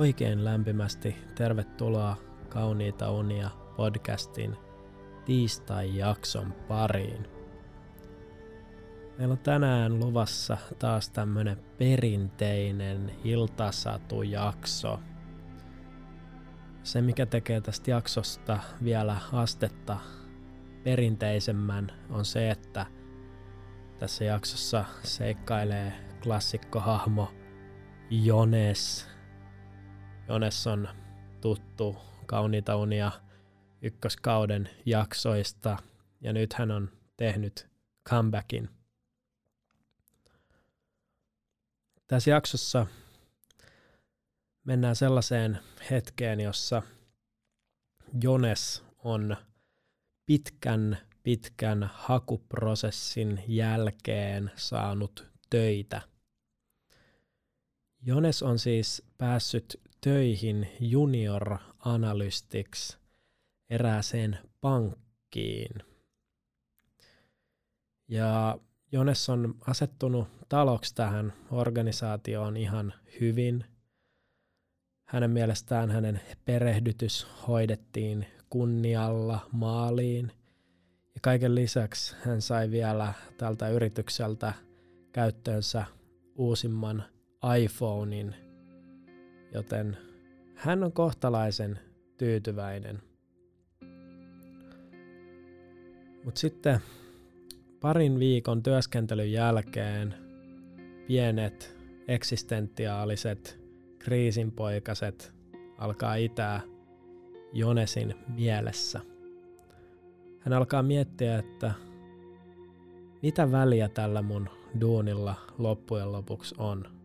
Oikein lämpimästi tervetuloa Kauniita unia podcastin tiistai-jakson pariin. Meillä on tänään luvassa taas tämmönen perinteinen iltasatujakso. Se mikä tekee tästä jaksosta vielä astetta perinteisemmän on se, että tässä jaksossa seikkailee klassikkohahmo Jones. Jones on tuttu Kauniita unia ykköskauden jaksoista ja nyt hän on tehnyt comebackin. Tässä jaksossa mennään sellaiseen hetkeen, jossa Jones on pitkän pitkän hakuprosessin jälkeen saanut töitä. Jones on siis päässyt töihin junior analystiksi erääseen pankkiin. Ja Jones on asettunut taloksi tähän organisaatioon ihan hyvin. Hänen mielestään hänen perehdytys hoidettiin kunnialla maaliin. Ja kaiken lisäksi hän sai vielä tältä yritykseltä käyttöönsä uusimman iPhonein, joten hän on kohtalaisen tyytyväinen. Mutta sitten parin viikon työskentelyn jälkeen pienet eksistentiaaliset kriisinpoikaset alkaa itää Jonesin mielessä. Hän alkaa miettiä, että mitä väliä tällä mun duunilla loppujen lopuksi on.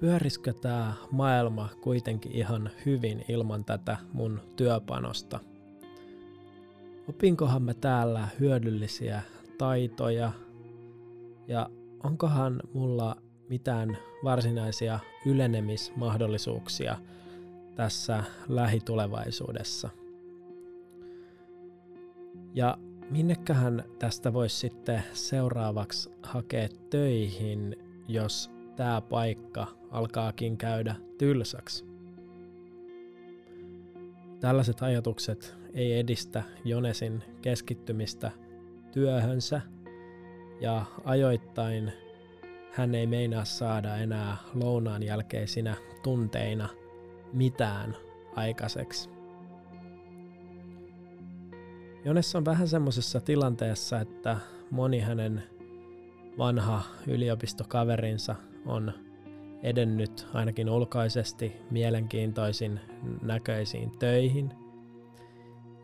Pyöriskö tämä maailma kuitenkin ihan hyvin ilman tätä mun työpanosta? Opinkohan mä täällä hyödyllisiä taitoja ja onkohan mulla mitään varsinaisia ylenemismahdollisuuksia tässä lähitulevaisuudessa? Ja minnekähän tästä voisi sitten seuraavaksi hakea töihin, jos tämä paikka alkaakin käydä tylsäksi? Tällaiset ajatukset ei edistä Jonesin keskittymistä työhönsä ja ajoittain hän ei meinaa saada enää lounaan jälkeisinä tunteina mitään aikaiseksi. Jones on vähän semmoisessa tilanteessa, että moni hänen vanha yliopistokaverinsa on edennyt ainakin ulkoisesti mielenkiintoisin näköisiin töihin.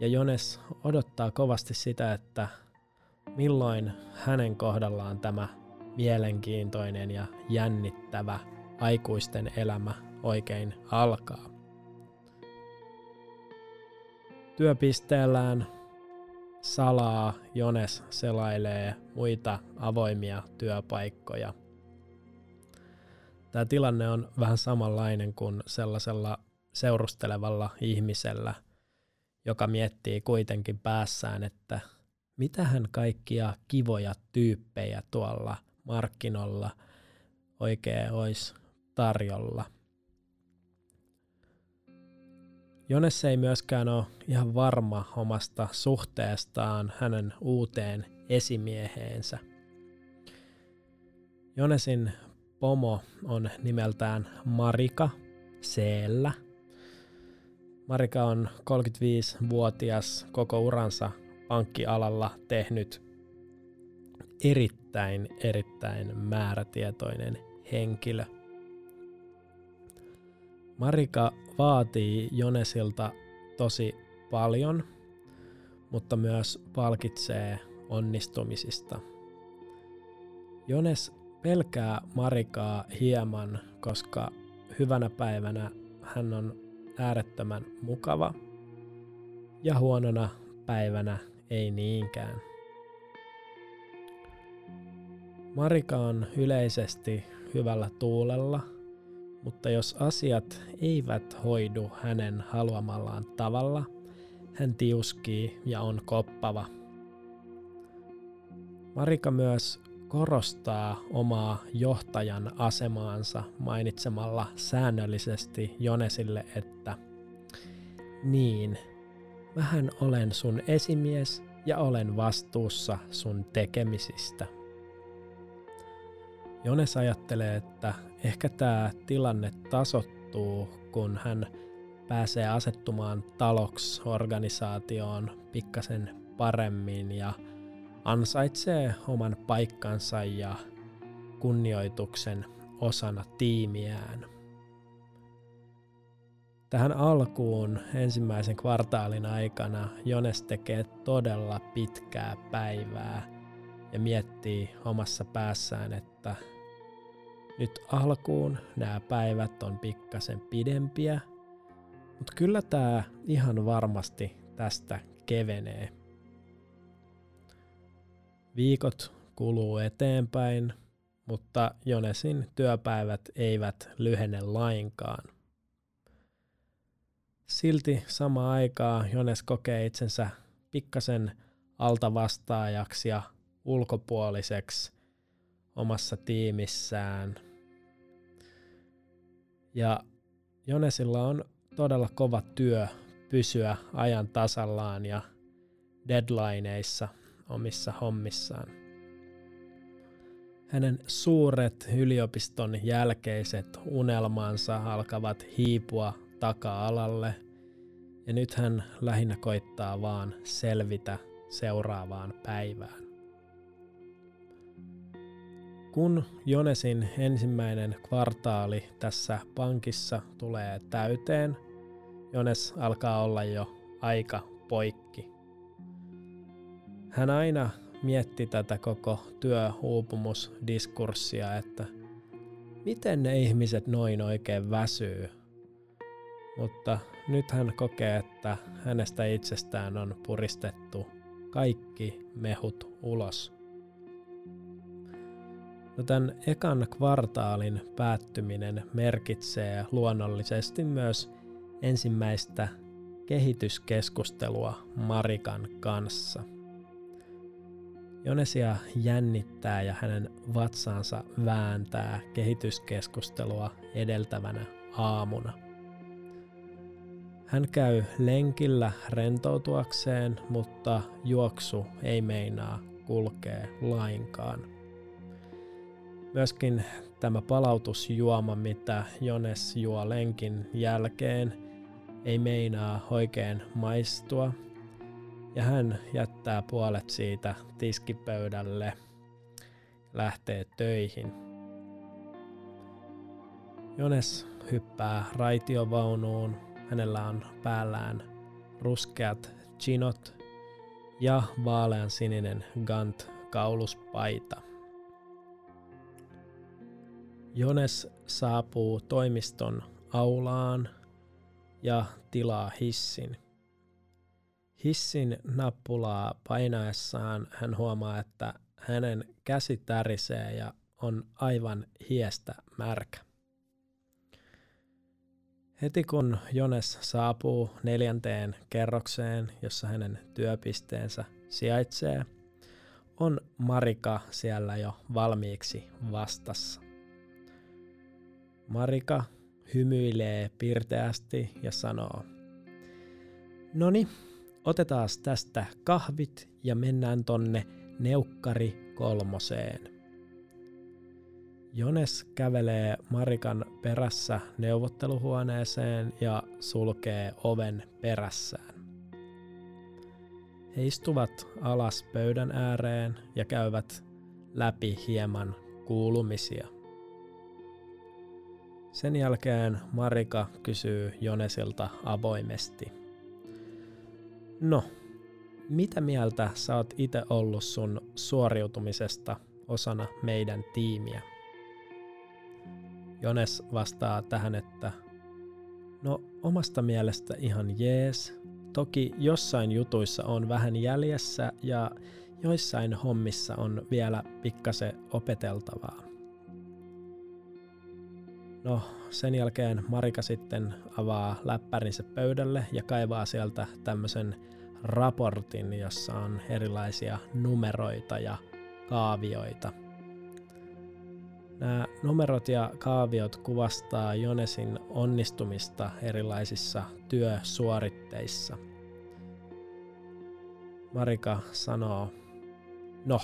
Ja Jones odottaa kovasti sitä, että milloin hänen kohdallaan tämä mielenkiintoinen ja jännittävä aikuisten elämä oikein alkaa. Työpisteellään salaa Jones selailee muita avoimia työpaikkoja. Tämä tilanne on vähän samanlainen kuin sellaisella seurustelevalla ihmisellä, joka miettii kuitenkin päässään, että mitähän kaikkia kivoja tyyppejä tuolla markkinoilla oikein olisi tarjolla – Jones ei myöskään ole ihan varma omasta suhteestaan hänen uuteen esimieheensä. Jonesin pomo on nimeltään Marika Seellä. Marika on 35-vuotias koko uransa pankkialalla tehnyt erittäin, erittäin määrätietoinen henkilö – Marika vaatii Jonesilta tosi paljon, mutta myös palkitsee onnistumisista. Jones pelkää Marikaa hieman, koska hyvänä päivänä hän on äärettömän mukava ja huonona päivänä ei niinkään. Marika on yleisesti hyvällä tuulella – mutta jos asiat eivät hoidu hänen haluamallaan tavalla, hän tiuskii ja on koppava. Marika myös korostaa omaa johtajan asemaansa mainitsemalla säännöllisesti Jonesille, että niin, mähän olen sun esimies ja olen vastuussa sun tekemisistä. Jones ajattelee, että ehkä tämä tilanne tasottuu, kun hän pääsee asettumaan taloks-organisaatioon pikkasen paremmin ja ansaitsee oman paikkansa ja kunnioituksen osana tiimiään. Tähän alkuun ensimmäisen kvartaalin aikana Jones tekee todella pitkää päivää ja miettii omassa päässään, että nyt alkuun nämä päivät on pikkasen pidempiä, mutta kyllä tämä ihan varmasti tästä kevenee. Viikot kuluu eteenpäin, mutta Jonesin työpäivät eivät lyhene lainkaan. Silti sama aikaa Jones kokee itsensä pikkasen altavastaajaksi ja ulkopuoliseksi omassa tiimissään. Ja Jonesilla on todella kova työ pysyä ajan tasallaan ja deadlineissa omissa hommissaan. Hänen suuret yliopiston jälkeiset unelmansa alkavat hiipua taka-alalle ja nyt hän lähinnä koittaa vaan selvitä seuraavaan päivään. Kun Jonesin ensimmäinen kvartaali tässä pankissa tulee täyteen, Jones alkaa olla jo aika poikki. Hän aina mietti tätä koko työuupumusdiskurssia, että miten ne ihmiset noin oikein väsyy. Mutta nyt hän kokee, että hänestä itsestään on puristettu kaikki mehut ulos. No tämän ekan kvartaalin päättyminen merkitsee luonnollisesti myös ensimmäistä kehityskeskustelua Marikan kanssa – Jonesia jännittää ja hänen vatsaansa vääntää kehityskeskustelua edeltävänä aamuna. Hän käy lenkillä rentoutuakseen, mutta juoksu ei meinaa kulkee lainkaan. Myöskin tämä palautusjuoma, mitä Jones juo lenkin jälkeen, ei meinaa oikein maistua ja hän jättää puolet siitä tiskipöydälle, lähtee töihin. Jones hyppää raitiovaunuun, hänellä on päällään ruskeat chinot ja vaalean sininen Gant kauluspaita. Jones saapuu toimiston aulaan ja tilaa hissin – Hissin nappulaa painaessaan hän huomaa, että hänen käsi tärisee ja on aivan hiestä märkä. Heti kun Jones saapuu neljänteen kerrokseen, jossa hänen työpisteensä sijaitsee, on Marika siellä jo valmiiksi vastassa. Marika hymyilee pirteästi ja sanoo, Noni, otetaan tästä kahvit ja mennään tonne Neukkari kolmoseen. Jones kävelee Marikan perässä neuvotteluhuoneeseen ja sulkee oven perässään. He istuvat alas pöydän ääreen ja käyvät läpi hieman kuulumisia. Sen jälkeen Marika kysyy Jonesilta avoimesti – No, mitä mieltä sä oot itse ollut sun suoriutumisesta osana meidän tiimiä? Jones vastaa tähän, että no omasta mielestä ihan jees. Toki jossain jutuissa on vähän jäljessä ja joissain hommissa on vielä pikkase opeteltavaa. No, sen jälkeen Marika sitten avaa läppärinsä pöydälle ja kaivaa sieltä tämmöisen raportin, jossa on erilaisia numeroita ja kaavioita. Nämä numerot ja kaaviot kuvastaa Jonesin onnistumista erilaisissa työsuoritteissa. Marika sanoo, no,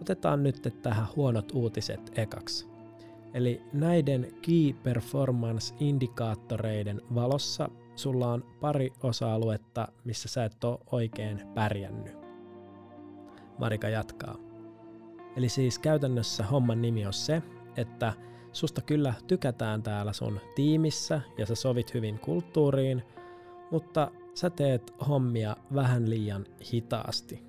otetaan nyt tähän huonot uutiset ekaksi. Eli näiden Key Performance-indikaattoreiden valossa sulla on pari osa-aluetta, missä sä et ole oikein pärjännyt. Marika jatkaa. Eli siis käytännössä homman nimi on se, että susta kyllä tykätään täällä sun tiimissä ja sä sovit hyvin kulttuuriin, mutta sä teet hommia vähän liian hitaasti.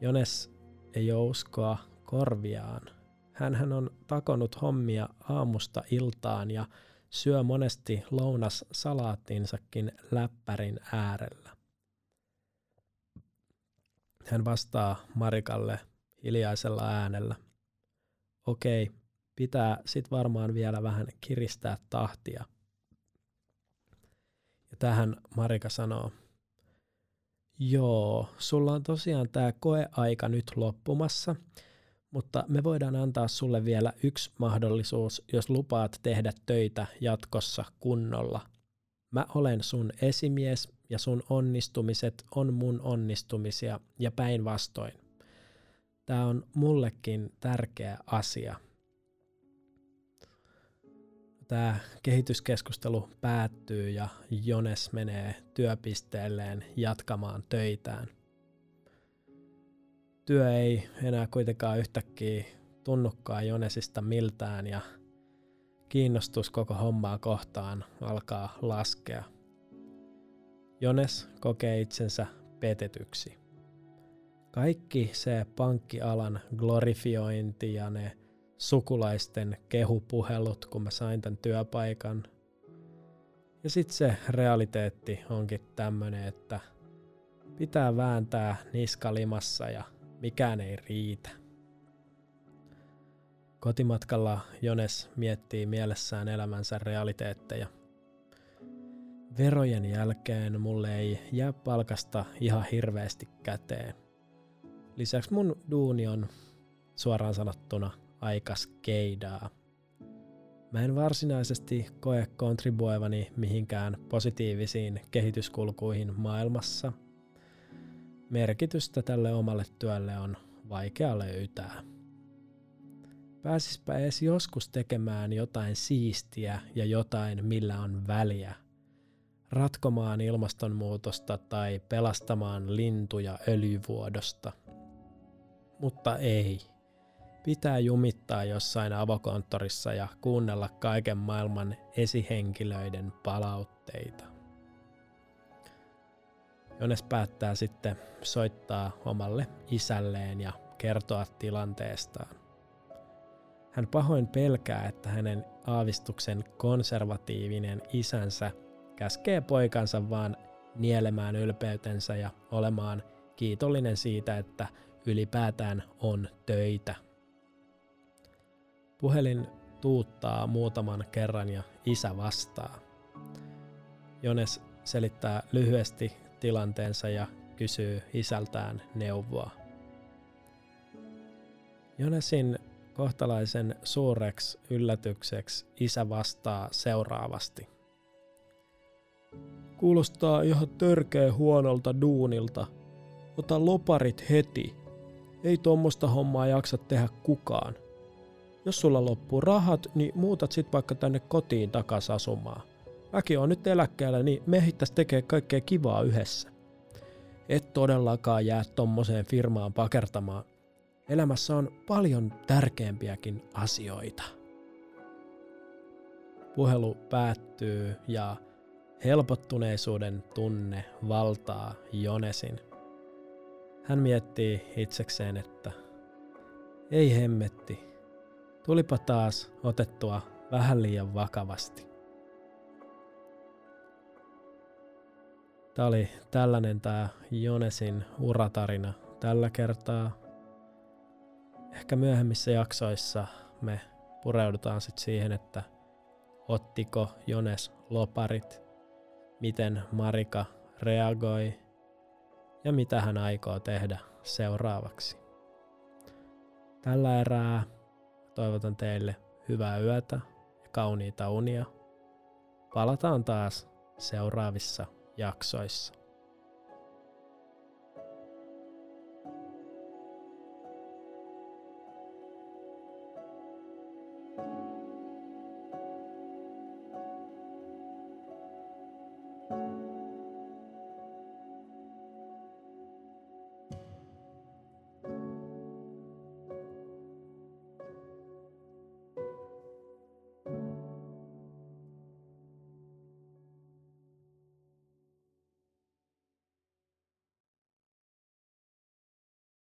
Jones ei uskoa korviaan. Hänhän on takonut hommia aamusta iltaan ja syö monesti lounas salaattinsakin läppärin äärellä. Hän vastaa Marikalle hiljaisella äänellä. Okei, pitää sit varmaan vielä vähän kiristää tahtia. Ja tähän Marika sanoo, Joo, sulla on tosiaan tämä koeaika nyt loppumassa, mutta me voidaan antaa sulle vielä yksi mahdollisuus, jos lupaat tehdä töitä jatkossa kunnolla. Mä olen sun esimies ja sun onnistumiset on mun onnistumisia ja päinvastoin. Tämä on mullekin tärkeä asia. Tämä kehityskeskustelu päättyy ja Jones menee työpisteelleen jatkamaan töitään. Työ ei enää kuitenkaan yhtäkkiä tunnukaan Jonesista miltään ja kiinnostus koko hommaa kohtaan alkaa laskea. Jones kokee itsensä petetyksi. Kaikki se pankkialan glorifiointi ja ne sukulaisten kehupuhelut, kun mä sain tämän työpaikan. Ja sitten se realiteetti onkin tämmönen, että pitää vääntää niskalimassa ja mikään ei riitä. Kotimatkalla Jones miettii mielessään elämänsä realiteetteja. Verojen jälkeen mulle ei jää palkasta ihan hirveästi käteen. Lisäksi mun duuni on suoraan sanottuna aika skeidaa. Mä en varsinaisesti koe kontribuoivani mihinkään positiivisiin kehityskulkuihin maailmassa. Merkitystä tälle omalle työlle on vaikea löytää. Pääsispä edes joskus tekemään jotain siistiä ja jotain, millä on väliä. Ratkomaan ilmastonmuutosta tai pelastamaan lintuja öljyvuodosta. Mutta ei. Pitää jumittaa jossain avokonttorissa ja kuunnella kaiken maailman esihenkilöiden palautteita. Jones päättää sitten soittaa omalle isälleen ja kertoa tilanteestaan. Hän pahoin pelkää, että hänen aavistuksen konservatiivinen isänsä käskee poikansa vaan nielemään ylpeytensä ja olemaan kiitollinen siitä, että ylipäätään on töitä. Puhelin tuuttaa muutaman kerran ja isä vastaa. Jones selittää lyhyesti tilanteensa ja kysyy isältään neuvoa. Jonesin kohtalaisen suureksi yllätykseksi isä vastaa seuraavasti. Kuulostaa ihan törkeä huonolta duunilta. Ota loparit heti. Ei tuommoista hommaa jaksa tehdä kukaan. Jos sulla loppuu rahat, niin muutat sit vaikka tänne kotiin takas asumaan. Mäkin on nyt eläkkeellä, niin mehittäis tekee kaikkea kivaa yhdessä. Et todellakaan jää tommoseen firmaan pakertamaan. Elämässä on paljon tärkeämpiäkin asioita. Puhelu päättyy ja helpottuneisuuden tunne valtaa Jonesin. Hän miettii itsekseen, että ei hemmetti, tulipa taas otettua vähän liian vakavasti. Tämä oli tällainen tämä Jonesin uratarina tällä kertaa. Ehkä myöhemmissä jaksoissa me pureudutaan sitten siihen, että ottiko Jones loparit, miten Marika reagoi ja mitä hän aikoo tehdä seuraavaksi. Tällä erää toivotan teille hyvää yötä ja kauniita unia. Palataan taas seuraavissa jaksoissa.